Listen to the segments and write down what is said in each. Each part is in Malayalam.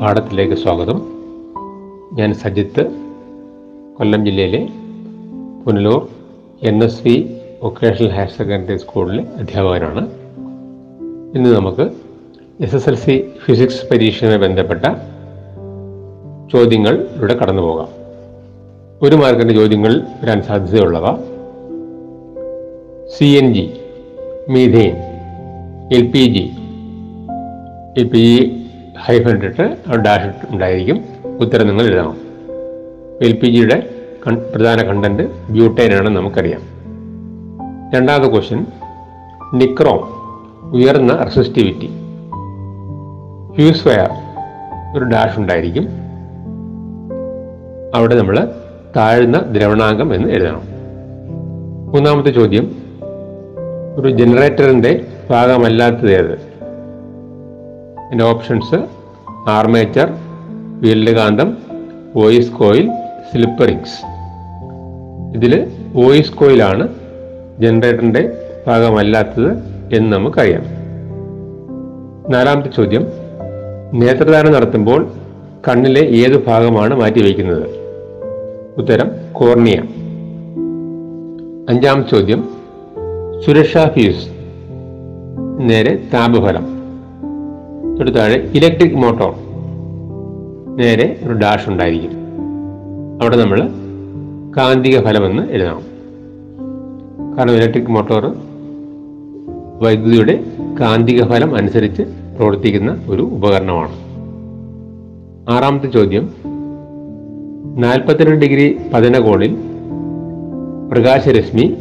പാഠത്തിലേക്ക് സ്വാഗതം. ഞാൻ സജിത്ത് കൊല്ലം ജില്ലയിലെ Punalur N S V vocational higher secondary സ്കൂളിലെ അധ്യാപകനാണ്. ഇന്ന് നമുക്ക് S S L C physics പരീക്ഷയുമായി ബന്ധപ്പെട്ട ചോദ്യങ്ങളിലൂടെ കടന്നു പോകാം. ഒരു മാർക്കിന്റെ ചോദ്യങ്ങൾ വരാൻ സാധ്യതയുള്ളവ. C N G methane L P G L P G hyphen ഇട്ടിട്ട് ഡാഷ് ഉണ്ടായിരിക്കും. ഉത്തരം നിങ്ങൾ എഴുതണം. എൽ പി ജിയുടെ പ്രധാന കണ്ടന്റ് ബ്യൂട്ടൈൻ ആണെന്ന് നമുക്കറിയാം. രണ്ടാമത്തെ ക്വസ്റ്റ്യൻ നിക്രോം ഉയർന്ന റെസിസ്റ്റിവിറ്റി ഫ്യൂസ് വയർ ഒരു ഡാഷ് ഉണ്ടായിരിക്കും. അവിടെ നമ്മൾ താഴ്ന്ന ദ്രവണാംഗം എന്ന് എഴുതണം. മൂന്നാമത്തെ ചോദ്യം ഒരു ജനറേറ്ററിന്റെ ഭാഗമല്ലാത്തത് ഏത്? എന്റെ ഓപ്ഷൻസ് ആർമേച്ചർ വീൽഡ് കാന്തം വോയിസ് കോയിൽ സ്ലിപ്പറിങ്സ് ഇതിൽ വോയിസ് കോയിലാണ് ജനറേറ്ററിന്റെ ഭാഗമല്ലാത്തത് എന്ന് നമുക്കറിയാം. നാലാമത്തെ ചോദ്യം. നേത്രദാനം നടത്തുമ്പോൾ കണ്ണിലെ ഏത് ഭാഗമാണ് മാറ്റിവെക്കുന്നത് ഉത്തരം കോർണിയ. അഞ്ചാം ചോദ്യം. സുരക്ഷാ ഫ്യൂസ് നേരെ താപഫലം തൊട്ട് താഴെ ഇലക്ട്രിക് മോട്ടോർ നേരെ ഒരു ഡാഷ് ഉണ്ടായിരിക്കും. അവിടെ നമ്മൾ കാന്തിക ഫലമെന്ന് എഴുതണം. കാരണം ഇലക്ട്രിക് മോട്ടോർ വൈദ്യുതിയുടെ കാന്തിക ഫലം അനുസരിച്ച് പ്രവർത്തിക്കുന്ന ഒരു ഉപകരണമാണ്. ആറാമത്തെ ചോദ്യം. നാൽപ്പത്തിരണ്ട് ഡിഗ്രി പതനകോണിൽ പ്രകാശരശ്മി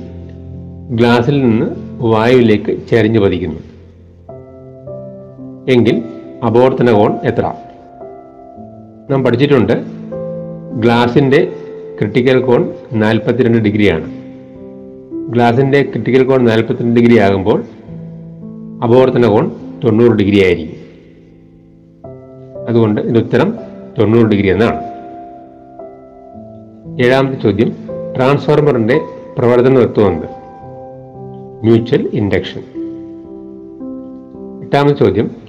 ഗ്ലാസിൽ നിന്ന് വായുവിലേക്ക് ചരിഞ്ഞു പതിക്കുന്നു. എങ്കിൽ അപവർത്തന കോൺ എത്ര? നാം പഠിച്ചിട്ടുണ്ട് ഗ്ലാസിന്റെ ക്രിട്ടിക്കൽ കോൺ നാൽപ്പത്തിരണ്ട് ഡിഗ്രിയാണ്. ഗ്ലാസിന്റെ ക്രിട്ടിക്കൽ കോൺ നാൽപ്പത്തിരണ്ട് ഡിഗ്രി ആകുമ്പോൾ അപവർത്തന കോൺ തൊണ്ണൂറ് ഡിഗ്രി ആയിരിക്കും. അതുകൊണ്ട് ഇതിന്റെ ഉത്തരം തൊണ്ണൂറ് ഡിഗ്രി എന്നാണ്. ഏഴാമത്തെ ചോദ്യം ട്രാൻസ്ഫോർമറിന്റെ പ്രവർത്തന തത്വമുണ്ട്. Mutual induction. എട്ടാമത്തെ ചോദ്യം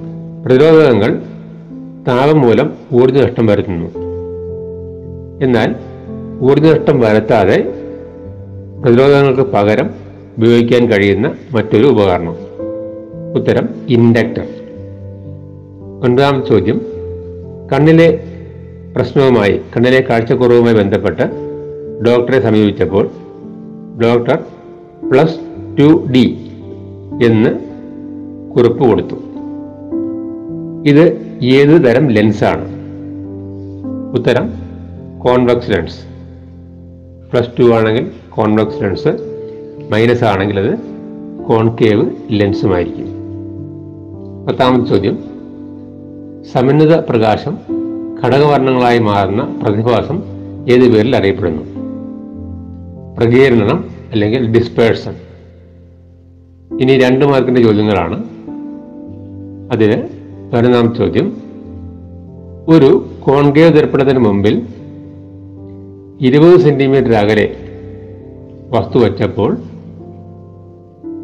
പ്രതിരോധകങ്ങൾ താപം മൂലം ഊർജ നഷ്ടം വരുത്തുന്നു. എന്നാൽ ഊർജ നഷ്ടം വരുത്താതെ പ്രതിരോധങ്ങൾക്ക് പകരം ഉപയോഗിക്കാൻ കഴിയുന്ന മറ്റൊരു ഉപകരണം. ഉത്തരം ഇൻഡക്ടർ. ഒൻപതാം ചോദ്യം. കണ്ണിലെ പ്രശ്നവുമായി കണ്ണിലെ കാഴ്ചക്കുറവുമായി ബന്ധപ്പെട്ട് ഡോക്ടറെ സമീപിച്ചപ്പോൾ ഡോക്ടർ പ്ലസ് ടു ഡി എന്ന് കുറിപ്പ് കൊടുത്തു. ഇത് ഏത് തരം ലെൻസാണ് ഉത്തരം കോൺവെക്സ് ലെൻസ് പ്ലസ് ടു ആണെങ്കിൽ കോൺവെക്സ് ലെൻസ് മൈനസ് ആണെങ്കിൽ അത് കോൺകേവ് ലെൻസുമായിരിക്കും പത്താമത്തെ ചോദ്യം സമന്വിത പ്രകാശം ഘടകവർണങ്ങളായി മാറുന്ന പ്രതിഭാസം ഏത് പേരിൽ അറിയപ്പെടുന്നു? പ്രകീർണനം അല്ലെങ്കിൽ ഡിസ്പേഴ്സൺ ഇനി രണ്ട് മാർക്കിന്റെ ചോദ്യങ്ങളാണ്. അതിന് പതിനൊന്നാമത്തെ ചോദ്യം. ഒരു കോൺകേവ് ദർപ്പണത്തിന് മുമ്പിൽ ഇരുപത് സെന്റിമീറ്റർ അകലെ വസ്തു വച്ചപ്പോൾ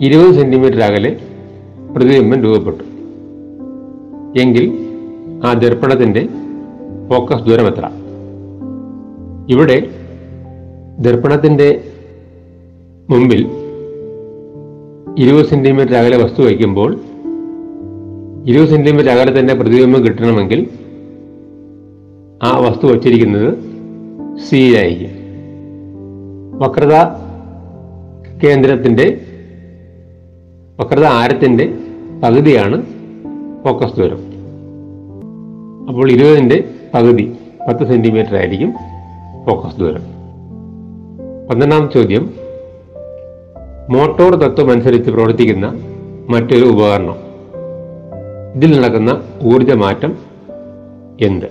ഇരുപത് സെന്റിമീറ്റർ അകലെ പ്രതിബിംബം രൂപപ്പെട്ടു. എങ്കിൽ ആ ദർപ്പണത്തിന്റെ ഫോക്കസ് ദൂരം എത്ര? ഇവിടെ ദർപ്പണത്തിന്റെ മുമ്പിൽ ഇരുപത് സെന്റിമീറ്റർ അകലെ വസ്തു വയ്ക്കുമ്പോൾ ഇരുപത് സെന്റിമീറ്റർ തന്നെ പ്രതിബിംബം കിട്ടണമെങ്കിൽ ആ വസ്തു വച്ചിരിക്കുന്നത് സി ആയിരിക്കും. വക്രത കേന്ദ്രത്തിന്റെ വക്രത ആരത്തിന്റെ പകുതിയാണ് ഫോക്കസ് ദൂരം. അപ്പോൾ ഇരുപതിന്റെ പകുതി പത്ത് സെന്റിമീറ്റർ ആയിരിക്കും ഫോക്കസ് ദൂരം. പന്ത്രണ്ടാം ചോദ്യം. മോട്ടോർ തത്വം അനുസരിച്ച് പ്രവർത്തിക്കുന്ന മറ്റൊരു ഉപകരണം. ഇതിൽ നടക്കുന്ന ഊർജമാറ്റം എന്ത്?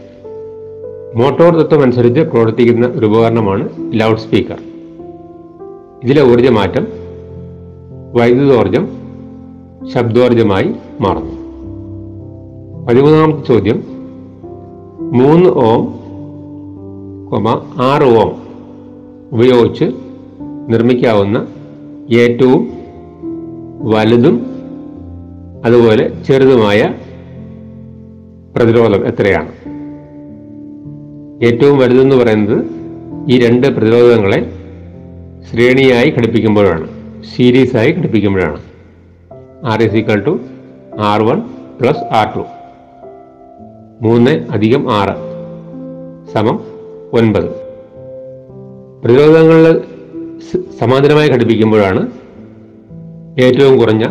മോട്ടോർ തത്വം അനുസരിച്ച് പ്രവർത്തിക്കുന്ന ഒരു ഉപകരണമാണ് ലൗഡ് സ്പീക്കർ. ഇതിലെ ഊർജമാറ്റം വൈദ്യുതോർജം ശബ്ദോർജമായി മാറുന്നു. പതിമൂന്നാമത്തെ ചോദ്യം. മൂന്ന് ഓം കൊമ ആറ് ഓം ഉപയോഗിച്ച് നിർമ്മിക്കാവുന്ന ഏറ്റവും വലുതും അതുപോലെ ചെറുതുമായ പ്രതിരോധം എത്രയാണ്? ഏറ്റവും വലുതെന്ന് പറയുന്നത് ഈ രണ്ട് പ്രതിരോധങ്ങളെ ശ്രേണിയായി ഘടിപ്പിക്കുമ്പോഴാണ് സീരീസായി ഘടിപ്പിക്കുമ്പോഴാണ്. R is equal to R one plus R two മൂന്ന് അധികം ആറ് സമം ഒൻപത്. പ്രതിരോധങ്ങളിൽ സമാന്തരമായി ഘടിപ്പിക്കുമ്പോഴാണ് ഏറ്റവും കുറഞ്ഞ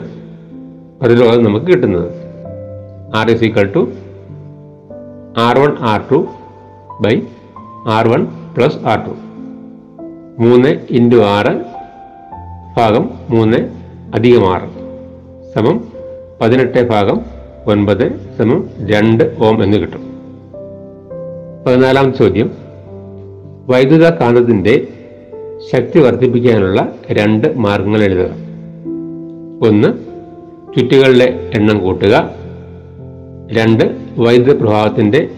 പ്രതിരോധം നമുക്ക് കിട്ടുന്നത്. R is equal to R one R two by R one plus R two മൂന്ന് ഇന്റു ആറ് ഭാഗം മൂന്ന് അധികം ആറ് സമം പതിനെട്ട് ഭാഗം ഒൻപത് സമം രണ്ട് ഓം എന്ന് കിട്ടും. പതിനാലാം ചോദ്യം. വൈദ്യുത കാന്തത്തിന്റെ ശക്തി വർദ്ധിപ്പിക്കാനുള്ള രണ്ട് മാർഗങ്ങൾ എഴുതുക. ഒന്ന് ചുറ്റുകളുടെ എണ്ണം കൂട്ടുക. രണ്ട് വൈദ്യുത പ്രവാഹത്തിന്റെ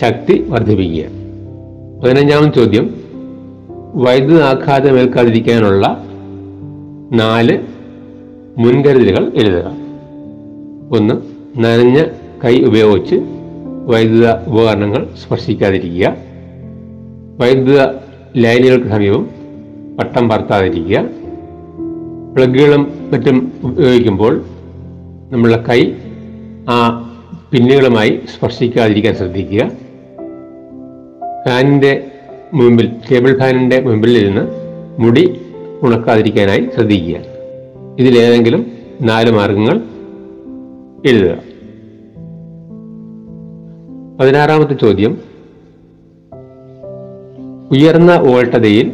ശക്തി വർദ്ധിപ്പിക്കുക. പതിനഞ്ചാമത് ചോദ്യം. വൈദ്യുതാഘാതം ഏൽക്കാതിരിക്കാനുള്ള നാല് മുൻകരുതലുകൾ എഴുതുക. ഒന്ന് നനഞ്ഞ കൈ ഉപയോഗിച്ച് വൈദ്യുത ഉപകരണങ്ങൾ സ്പർശിക്കാതിരിക്കുക. വൈദ്യുത ലൈനുകൾക്ക് സമീപം പട്ടം പറത്താതിരിക്കുക. പ്ലഗുകളും മറ്റും ഉപയോഗിക്കുമ്പോൾ നമ്മളുടെ കൈ ആ പിന്നുകളുമായി സ്പർശിക്കാതിരിക്കാൻ ശ്രദ്ധിക്കുക. ഫാനിന്റെ മുമ്പിൽ ടേബിൾ ഫാനിന്റെ മുമ്പിൽ ഇരുന്ന് മുടി ഉണക്കാതിരിക്കാനായി ശ്രദ്ധിക്കുക. ഇതിലേതെങ്കിലും നാല് മാർഗങ്ങൾ എഴുതുക. പതിനാറാമത്തെ ചോദ്യം. ഉയർന്ന വോൾട്ടതയിൽ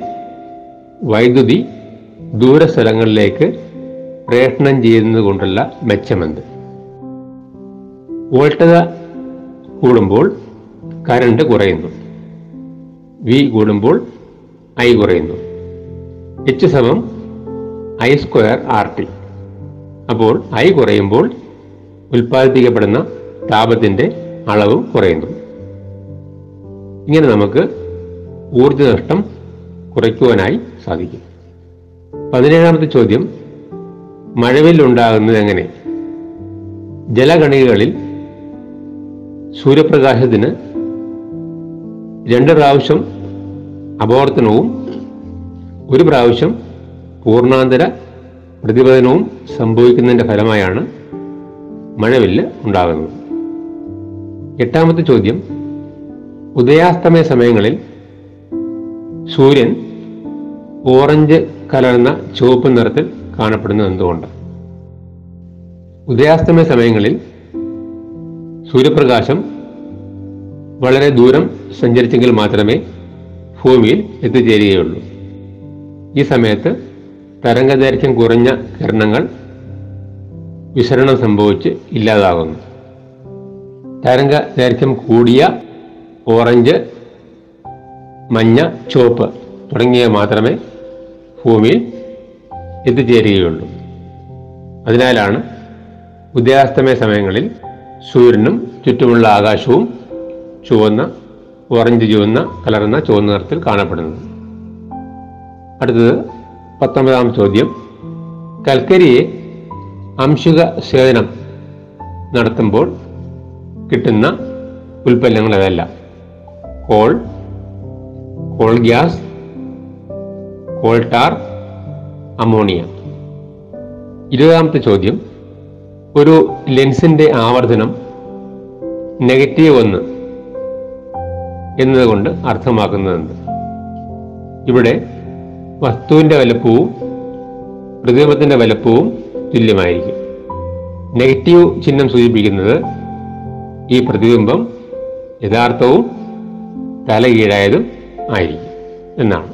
വൈദ്യുതി ദൂരസ്ഥലങ്ങളിലേക്ക് പ്രേഷണം ചെയ്യുന്നത് കൊണ്ടുള്ള മെച്ചമെന്ത്. വോൾട്ടത കൂടുമ്പോൾ കറണ്ട് കുറയുന്നു. വി കൂടുമ്പോൾ ഐ കുറയുന്നു. എച്ച് സമം ഐ സ്ക്വയർ ആർ ടി. അപ്പോൾ ഐ കുറയുമ്പോൾ ഉൽപ്പാദിപ്പിക്കപ്പെടുന്ന താപത്തിന്റെ അളവും കുറയുന്നു. ഇങ്ങനെ നമുക്ക് ഊർജ നഷ്ടം കുറയ്ക്കുവാനായി സാധിക്കും. പതിനേഴാമത്തെ ചോദ്യം. മഴവില്ലുണ്ടാകുന്നത് എങ്ങനെ? ജലകണികകളിൽ സൂര്യപ്രകാശത്തിന് രണ്ട് പ്രാവശ്യം അപവർത്തനവും ഒരു പ്രാവശ്യം പൂർണാന്തര പ്രതിപതനവും സംഭവിക്കുന്നതിന്റെ ഫലമായാണ് മഴവില്ല് ഉണ്ടാകുന്നത്. എട്ടാമത്തെ ചോദ്യം ഉദയാസ്തമയ സമയങ്ങളിൽ സൂര്യൻ ഓറഞ്ച് കലർന്ന ചുവപ്പ് നിറത്തിൽ കാണപ്പെടുന്നത് എന്തുകൊണ്ട്? ഉദയാസ്തമയ സമയങ്ങളിൽ സൂര്യപ്രകാശം വളരെ ദൂരം സഞ്ചരിച്ചെങ്കിൽ മാത്രമേ ഭൂമിയിൽ എത്തിച്ചേരുകയുള്ളൂ. ഈ സമയത്ത് തരംഗദൈർഘ്യം കുറഞ്ഞ കിരണങ്ങൾ വിസരണം സംഭവിച്ച് ഇല്ലാതാകുന്നു. തരംഗ ദൈർഘ്യം കൂടിയ ഓറഞ്ച് മഞ്ഞ ചുവപ്പ് തുടങ്ങിയ മാത്രമേ ഭൂമിയിൽ എത്തിച്ചേരുകയുള്ളൂ. അതിനാലാണ് ഉദയാസ്തമയ സമയങ്ങളിൽ സൂര്യനും ചുറ്റുമുള്ള ആകാശവും ചുവന്ന ഓറഞ്ച് ചുവന്ന കലർന്ന ചുവന്ന നിറത്തിൽ കാണപ്പെടുന്നത്. അടുത്തത് പത്തൊമ്പതാം ചോദ്യം. കൽക്കരിയെ അംശുക സേചനം നടത്തുമ്പോൾ കിട്ടുന്ന ഉൽപ്പന്നങ്ങൾ അതല്ല coal coal gas coal tar ammonia. ഇരുപതാമത്തെ ചോദ്യം. ഒരു ലെൻസിന്റെ ആവർത്തനം നെഗറ്റീവ് ഒന്ന് എന്നതുകൊണ്ട് അർത്ഥമാക്കുന്നതെന്ത്? ഇവിടെ വസ്തുവിന്റെ വലുപ്പവും പ്രതിബിംബത്തിന്റെ വലുപ്പവും തുല്യമായിരിക്കും. നെഗറ്റീവ് ചിഹ്നം സൂചിപ്പിക്കുന്നത് ഈ പ്രതിബിംബം യഥാർത്ഥവും തലകീഴായതും ആയിരിക്കും എന്നാണ്.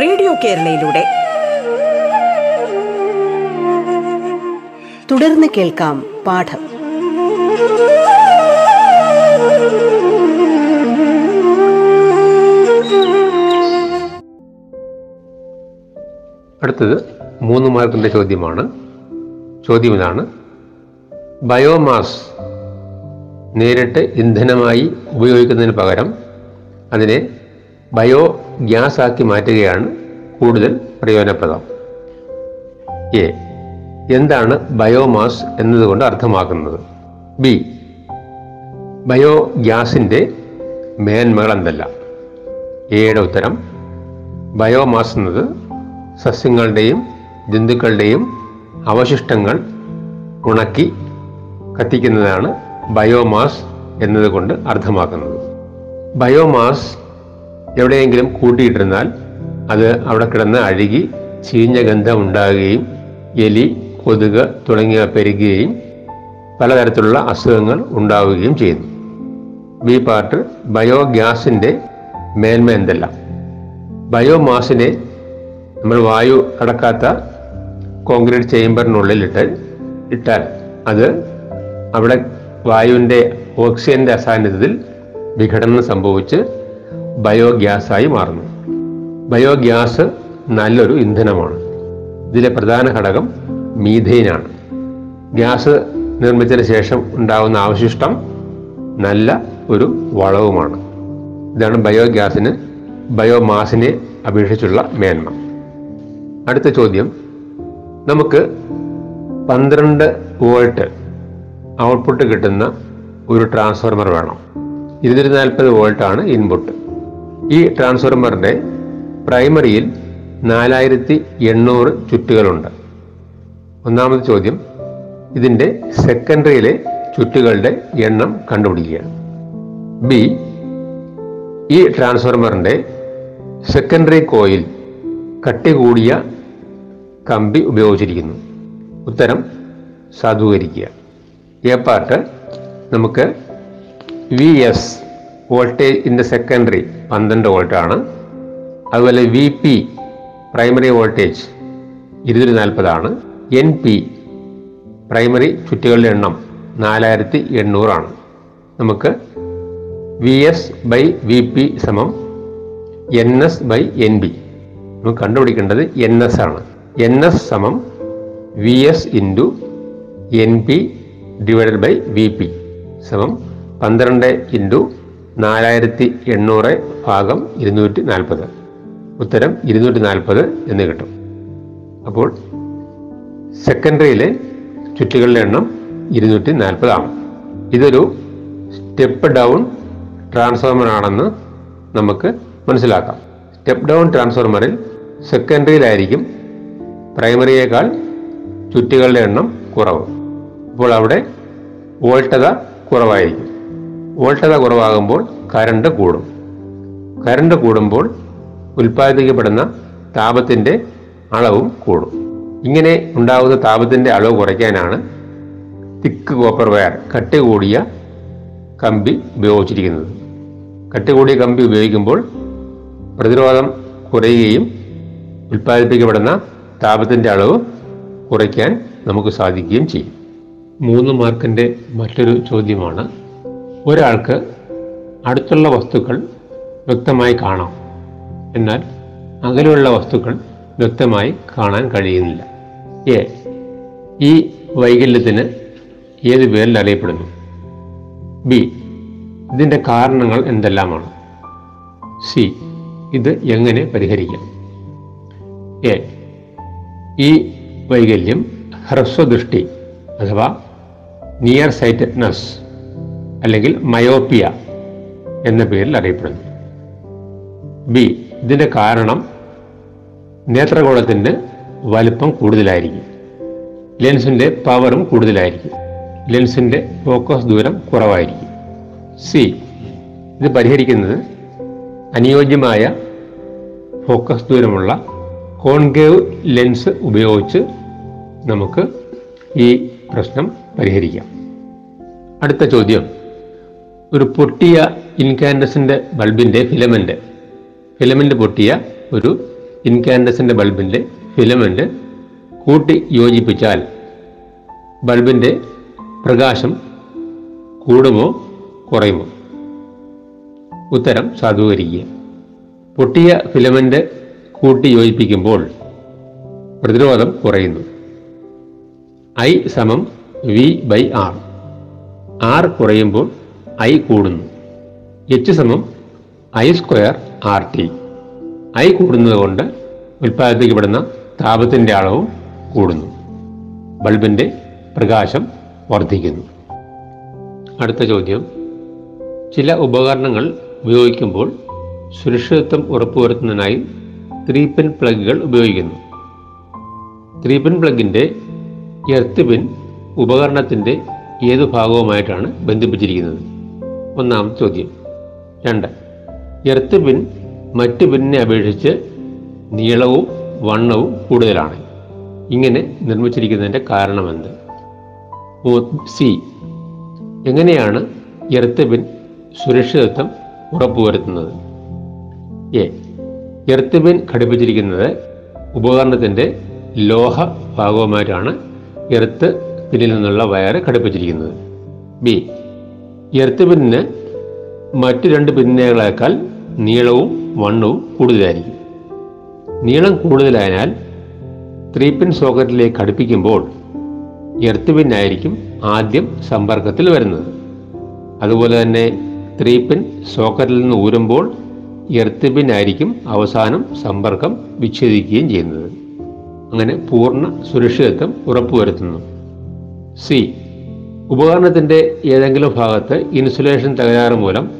റേഡിയോ കേരളയിലൂടെ. തുടർന്ന് കേൾക്കാം പാഠം. അടുത്തത് മൂന്ന് മാർക്കിന്റെ ചോദ്യമാണ്. ചോദ്യം ഇതാണ് ബയോമാസ് നേരിട്ട് ഇന്ധനമായി ഉപയോഗിക്കുന്നതിന് പകരം അതിനെ ബയോ ഗ്യാസ് ആക്കി മാറ്റുകയാണ് കൂടുതൽ പ്രയോജനപ്രദം. എ. എന്താണ് ബയോമാസ് എന്നതുകൊണ്ട് അർത്ഥമാക്കുന്നത്? ബി. ബയോ ഗ്യാസിന്റെ മേന്മകൾ എന്തല്ല എയുടെ ഉത്തരം ബയോമാസ് എന്നത് സസ്യങ്ങളുടെയും ജന്തുക്കളുടെയും അവശിഷ്ടങ്ങൾ ഉണക്കി കത്തിക്കുന്നതാണ് ബയോമാസ് എന്നതുകൊണ്ട് അർത്ഥമാക്കുന്നത്. ബയോമാസ് എവിടെയെങ്കിലും കൂട്ടിയിട്ടിരുന്നാൽ അത് അവിടെ കിടന്ന് അഴുകി ചീഞ്ഞ ഗന്ധം ഉണ്ടാകുകയും എലി കൊതുക് തുടങ്ങിയ പെരുകുകയും പലതരത്തിലുള്ള അസുഖങ്ങൾ ഉണ്ടാവുകയും ചെയ്യുന്നു ബി പാർട്ട് ബയോഗ്യാസിന്റെ മേന്മ എന്തല്ല. ബയോമാസിനെ നമ്മൾ വായു അടക്കാത്ത കോൺക്രീറ്റ് ചേംബറിനുള്ളിലിട്ട് ഇട്ടാൽ അത് അവിടെ വായുവിന്റെ ഓക്സിജന്റെ അസാന്നിധ്യത്തിൽ വിഘടനം സംഭവിച്ച് ബയോഗ്യാസായി മാറുന്നു. ബയോഗ്യാസ് നല്ലൊരു ഇന്ധനമാണ്. ഇതിലെ പ്രധാന ഘടകം മീഥേനാണ്. ഗ്യാസ് നിർമ്മിച്ചതിന് ശേഷം ഉണ്ടാകുന്ന അവശിഷ്ടം നല്ല ഒരു വളവുമാണ്. ഇതാണ് ബയോഗ്യാസിന് ബയോമാസിനെ അപേക്ഷിച്ചുള്ള മേന്മ. അടുത്ത ചോദ്യം. നമുക്ക് പന്ത്രണ്ട് വോൾട്ട് ഔട്ട്പുട്ട് കിട്ടുന്ന ഒരു ട്രാൻസ്ഫോർമർ വേണം. ഇരുന്നൂറ്റി നാൽപ്പത് വോൾട്ടാണ് ഇൻപുട്ട് ഈ ട്രാൻസ്ഫോർമറിന്റെ പ്രൈമറിയിൽ നാലായിരത്തി എണ്ണൂറ് ചുറ്റുകളുണ്ട്. ഒന്നാമത് ചോദ്യം ഇതിന്റെ സെക്കൻഡറിയിലെ ചുറ്റുകളുടെ എണ്ണം കണ്ടുപിടിക്കുക. ബി ഈ ട്രാൻസ്ഫോർമറിന്റെ സെക്കൻഡറി കോയിൽ കട്ടി കൂടിയ കമ്പി ഉപയോഗിച്ചിരിക്കുന്നു. ഉത്തരം സാധൂകരിക്കുക. എ പാർട്ട് നമുക്ക് V S voltage in the secondary പന്ത്രണ്ട് വോൾട്ടാണ് അതുപോലെ വി പി പ്രൈമറി വോൾട്ടേജ് ഇരുന്നൂറ്റി നാൽപ്പതാണ് എൻ പി പ്രൈമറി ചുറ്റുകളുടെ എണ്ണം നാലായിരത്തി എണ്ണൂറാണ് നമുക്ക് V S by V P സമം N S by N B നമുക്ക് കണ്ടുപിടിക്കേണ്ടത് എൻ എസ് ആണ്. എൻ എസ് സമം V S into N P divided by V P സമം പന്ത്രണ്ട് ഇന്റു നാലായിരത്തി എണ്ണൂറ് ഭാഗം ഇരുന്നൂറ്റി നാൽപ്പത് ഉത്തരം ഇരുന്നൂറ്റി നാൽപ്പത് എന്ന് കിട്ടും. അപ്പോൾ സെക്കൻഡറിയിലെ ചുറ്റുകളുടെ എണ്ണം ഇരുന്നൂറ്റി നാൽപ്പതാണ് ഇതൊരു സ്റ്റെപ്പ് ഡൗൺ ട്രാൻസ്ഫോർമർ ആണെന്ന് നമുക്ക് മനസ്സിലാക്കാം. സ്റ്റെപ്പ് ഡൗൺ ട്രാൻസ്ഫോർമറിൽ സെക്കൻഡറിയിലായിരിക്കും പ്രൈമറിയേക്കാൾ ചുറ്റുകളുടെ എണ്ണം കുറവ്. അപ്പോൾ അവിടെ വോൾട്ടത കുറവായിരിക്കും. വോൾട്ടത കുറവാകുമ്പോൾ കറണ്ട് കൂടും. കറണ്ട് കൂടുമ്പോൾ ഉൽപ്പാദിപ്പിക്കപ്പെടുന്ന താപത്തിന്റെ അളവും കൂടും. ഇങ്ങനെ ഉണ്ടാകുന്ന താപത്തിന്റെ അളവ് കുറയ്ക്കാനാണ് തിക്ക് കോപ്പർ വയർ കട്ടി കൂടിയ കമ്പി ഉപയോഗിച്ചിരിക്കുന്നത്. കട്ടി കൂടിയ കമ്പി ഉപയോഗിക്കുമ്പോൾ പ്രതിരോധം കുറയുകയും ഉൽപ്പാദിപ്പിക്കപ്പെടുന്ന താപത്തിന്റെ അളവ് കുറയ്ക്കാൻ നമുക്ക് സാധിക്കുകയും ചെയ്യും. മൂന്ന് മാർക്കിന്റെ മറ്റൊരു ചോദ്യമാണ് ഒരാൾക്ക് അടുത്തുള്ള വസ്തുക്കൾ വ്യക്തമായി കാണാം. എന്നാൽ അകലെയുള്ള വസ്തുക്കൾ വ്യക്തമായി കാണാൻ കഴിയുന്നില്ല. എ. ഈ വൈകല്യത്തിന് ഏത് പേരിൽ അറിയപ്പെടുന്നു? ബി. ഇതിന്റെ കാരണങ്ങൾ എന്തെല്ലാമാണ്? സി. ഇത് എങ്ങനെ പരിഹരിക്കാം? എ. ഈ വൈകല്യം ഹ്രസ്വദൃഷ്ടി അഥവാ നിയർ സൈറ്റഡ്നസ് അല്ലെങ്കിൽ മയോപ്പിയ എന്ന പേരിൽ അറിയപ്പെടുന്നു. ബി ഇതിന്റെ കാരണം നേത്രഗോളത്തിന്റെ വലുപ്പം കൂടുതലായിരിക്കും. ലെൻസിന്റെ പവറും കൂടുതലായിരിക്കും. ലെൻസിന്റെ ഫോക്കസ് ദൂരം കുറവായിരിക്കും. സി ഇത് പരിഹരിക്കുന്നത് അനുയോജ്യമായ ഫോക്കസ് ദൂരമുള്ള കോൺകേവ് ലെൻസ് ഉപയോഗിച്ച് നമുക്ക് ഈ പ്രശ്നം പരിഹരിക്കാം. അടുത്ത ചോദ്യം. ഒരു പൊട്ടിയ ഇൻകാൻഡസിന്റെ ബൾബിന്റെ ഫിലമെന്റ് ഫിലമെന്റ് പൊട്ടിയ ഒരു ഇൻകാൻഡസിന്റെ ബൾബിന്റെ ഫിലമെന്റ് കൂട്ടി യോജിപ്പിച്ചാൽ ബൾബിന്റെ പ്രകാശം കൂടുമോ കുറയുമോ? ഉത്തരം സാധൂകരിക്കുക. പൊട്ടിയ ഫിലമെന്റ് കൂട്ടി യോജിപ്പിക്കുമ്പോൾ പ്രതിരോധം കുറയുന്നു. ഐ സമം വി ബൈ ആർ ആർ കുറയുമ്പോൾ ഐ കൂടുന്നു. എച്ച് സമം I square R T. I കൂടുന്നത് കൊണ്ട് ഉൽപ്പാദിപ്പിക്കപ്പെടുന്ന താപത്തിന്റെ അളവും കൂടുന്നു. ബൾബിന്റെ പ്രകാശം വർദ്ധിക്കുന്നു. അടുത്ത ചോദ്യം. ചില ഉപകരണങ്ങൾ ഉപയോഗിക്കുമ്പോൾ സുരക്ഷിതത്വം ഉറപ്പുവരുത്തുന്നതിനായി ത്രീ പിൻ പ്ലഗുകൾ ഉപയോഗിക്കുന്നു. ത്രീ പിൻ പ്ലഗിന്റെ എർത്ത് പിൻ ഉപകരണത്തിന്റെ ഏതു ഭാഗവുമായിട്ടാണ് ബന്ധിപ്പിച്ചിരിക്കുന്നത്? ഒന്നാമത്തെ ചോദ്യം. രണ്ട്. എർത്ത് പിൻ മറ്റ് പിന്നിനെ അപേക്ഷിച്ച് നീളവും വണ്ണവും കൂടുതലാണ്. ഇങ്ങനെ നിർമ്മിച്ചിരിക്കുന്നതിന്റെ കാരണമെന്ത്? സി. എങ്ങനെയാണ് എർത്ത് പിൻ സുരക്ഷിതത്വം ഉറപ്പുവരുത്തുന്നത്? എ. എർത്ത് പിൻ ഘടിപ്പിച്ചിരിക്കുന്നത് ഉപകരണത്തിന്റെ ലോഹ ഭാഗവുമായിട്ടാണ് എർത്ത് പിന്നിൽ നിന്നുള്ള വയർ ഘടിപ്പിച്ചിരിക്കുന്നത്. ബി. എർത്ത് പിന്നിന് മറ്റു രണ്ട് പിന്നുകളേക്കാൾ നീളവും വണ്ണവും കൂടുതലായിരിക്കും. നീളം കൂടുതലായതിനാൽ ത്രീ പിൻ സോക്കറ്റിലേക്ക് ഘടിപ്പിക്കുമ്പോൾ എർത്ത് പിന്നായിരിക്കും ആദ്യം സമ്പർക്കത്തിൽ വരുന്നത്. അതുപോലെ തന്നെ ത്രീ പിൻ സോക്കറ്റിൽ നിന്ന് ഊരുമ്പോൾ എർത്ത് പിന്നായിരിക്കും അവസാനം സമ്പർക്കം വിച്ഛേദിക്കുകയും ചെയ്യുന്നത്. അങ്ങനെ പൂർണ സുരക്ഷിതത്വം ഉറപ്പുവരുത്തുന്നു. സി. ഉപകരണത്തിന്റെ ഏതെങ്കിലും ഭാഗത്ത് ഇൻസുലേഷൻ തകരാറ് മൂലം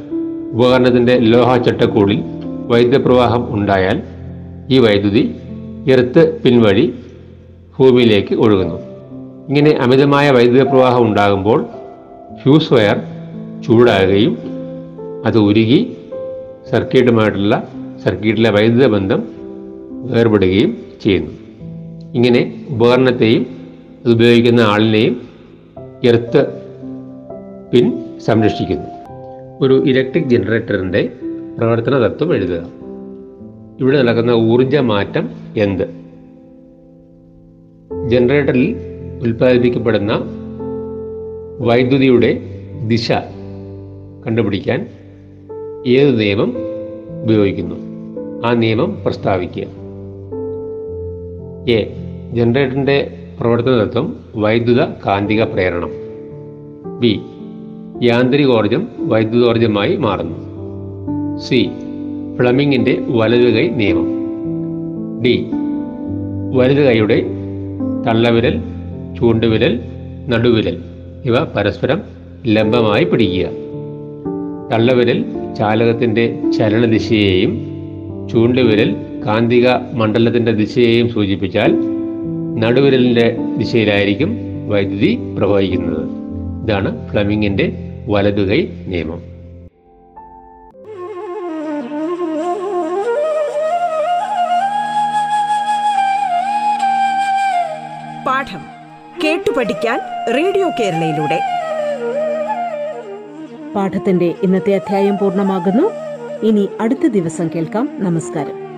ഉപകരണത്തിന്റെ ലോഹ ചട്ടക്കൂടിൽ വൈദ്യുതപ്രവാഹം ഉണ്ടായാൽ ഈ വൈദ്യുതി എർത്ത് പിൻവഴി ഭൂമിയിലേക്ക് ഒഴുകുന്നു. ഇങ്ങനെ അമിതമായ വൈദ്യുത പ്രവാഹം ഉണ്ടാകുമ്പോൾ ഫ്യൂസ് വയർ ചൂടാകുകയും അത് ഉരുകി സർക്യൂട്ടുമായിട്ടുള്ള സർക്യൂട്ടിലെ വൈദ്യുത ബന്ധം വേർപെടുകയും ചെയ്യുന്നു. ഇങ്ങനെ ഉപകരണത്തെയും അത് ഉപയോഗിക്കുന്ന ആളിനെയും എർത്ത് പിൻ സംരക്ഷിക്കുന്നു. ഒരു ഇലക്ട്രിക് ജനറേറ്ററിന്റെ പ്രവർത്തന തത്വം എഴുതുക. ഇവിടെ നടക്കുന്ന ഊർജ മാറ്റം എന്ത്? ജനറേറ്ററിൽ ഉൽപ്പാദിപ്പിക്കപ്പെടുന്ന വൈദ്യുതിയുടെ ദിശ കണ്ടുപിടിക്കാൻ ഏത് നിയമം ഉപയോഗിക്കുന്നു? ആ നിയമം പ്രസ്താവിക്കുക. എ. ജനറേറ്ററിന്റെ പ്രവർത്തന തത്വം വൈദ്യുത കാന്തിക പ്രേരണം. ബി. യാന്ത്രികോർജം വൈദ്യുതോർജമായി മാറുന്നു. സി. ഫ്ലമിങ്ങിന്റെ വലതുകൈ നിയമം. ഡി. വലതുകൈയുടെ തള്ളവിരൽ ചൂണ്ടുവിരൽ നടുവിരൽ ഇവ പരസ്പരം ലംബമായി പിടിക്കുക. തള്ളവിരൽ ചാലകത്തിന്റെ ചലനദിശയെയും ചൂണ്ടുവിരൽ കാന്തിക മണ്ഡലത്തിന്റെ ദിശയെയും സൂചിപ്പിച്ചാൽ നടുവിരലിന്റെ ദിശയിലായിരിക്കും വൈദ്യുതി പ്രവഹിക്കുന്നത്. ഇതാണ് ഫ്ലമിങ്ങിന്റെ വലതുകൈ നിയമം. പാഠം കേട്ടു പഠിക്കാൻ റേഡിയോ കേരളയിലൂടെ. പാഠത്തിന്റെ ഇന്നത്തെ അധ്യായം പൂർണമാകുന്നു. ഇനി അടുത്ത ദിവസം കേൾക്കാം. നമസ്കാരം.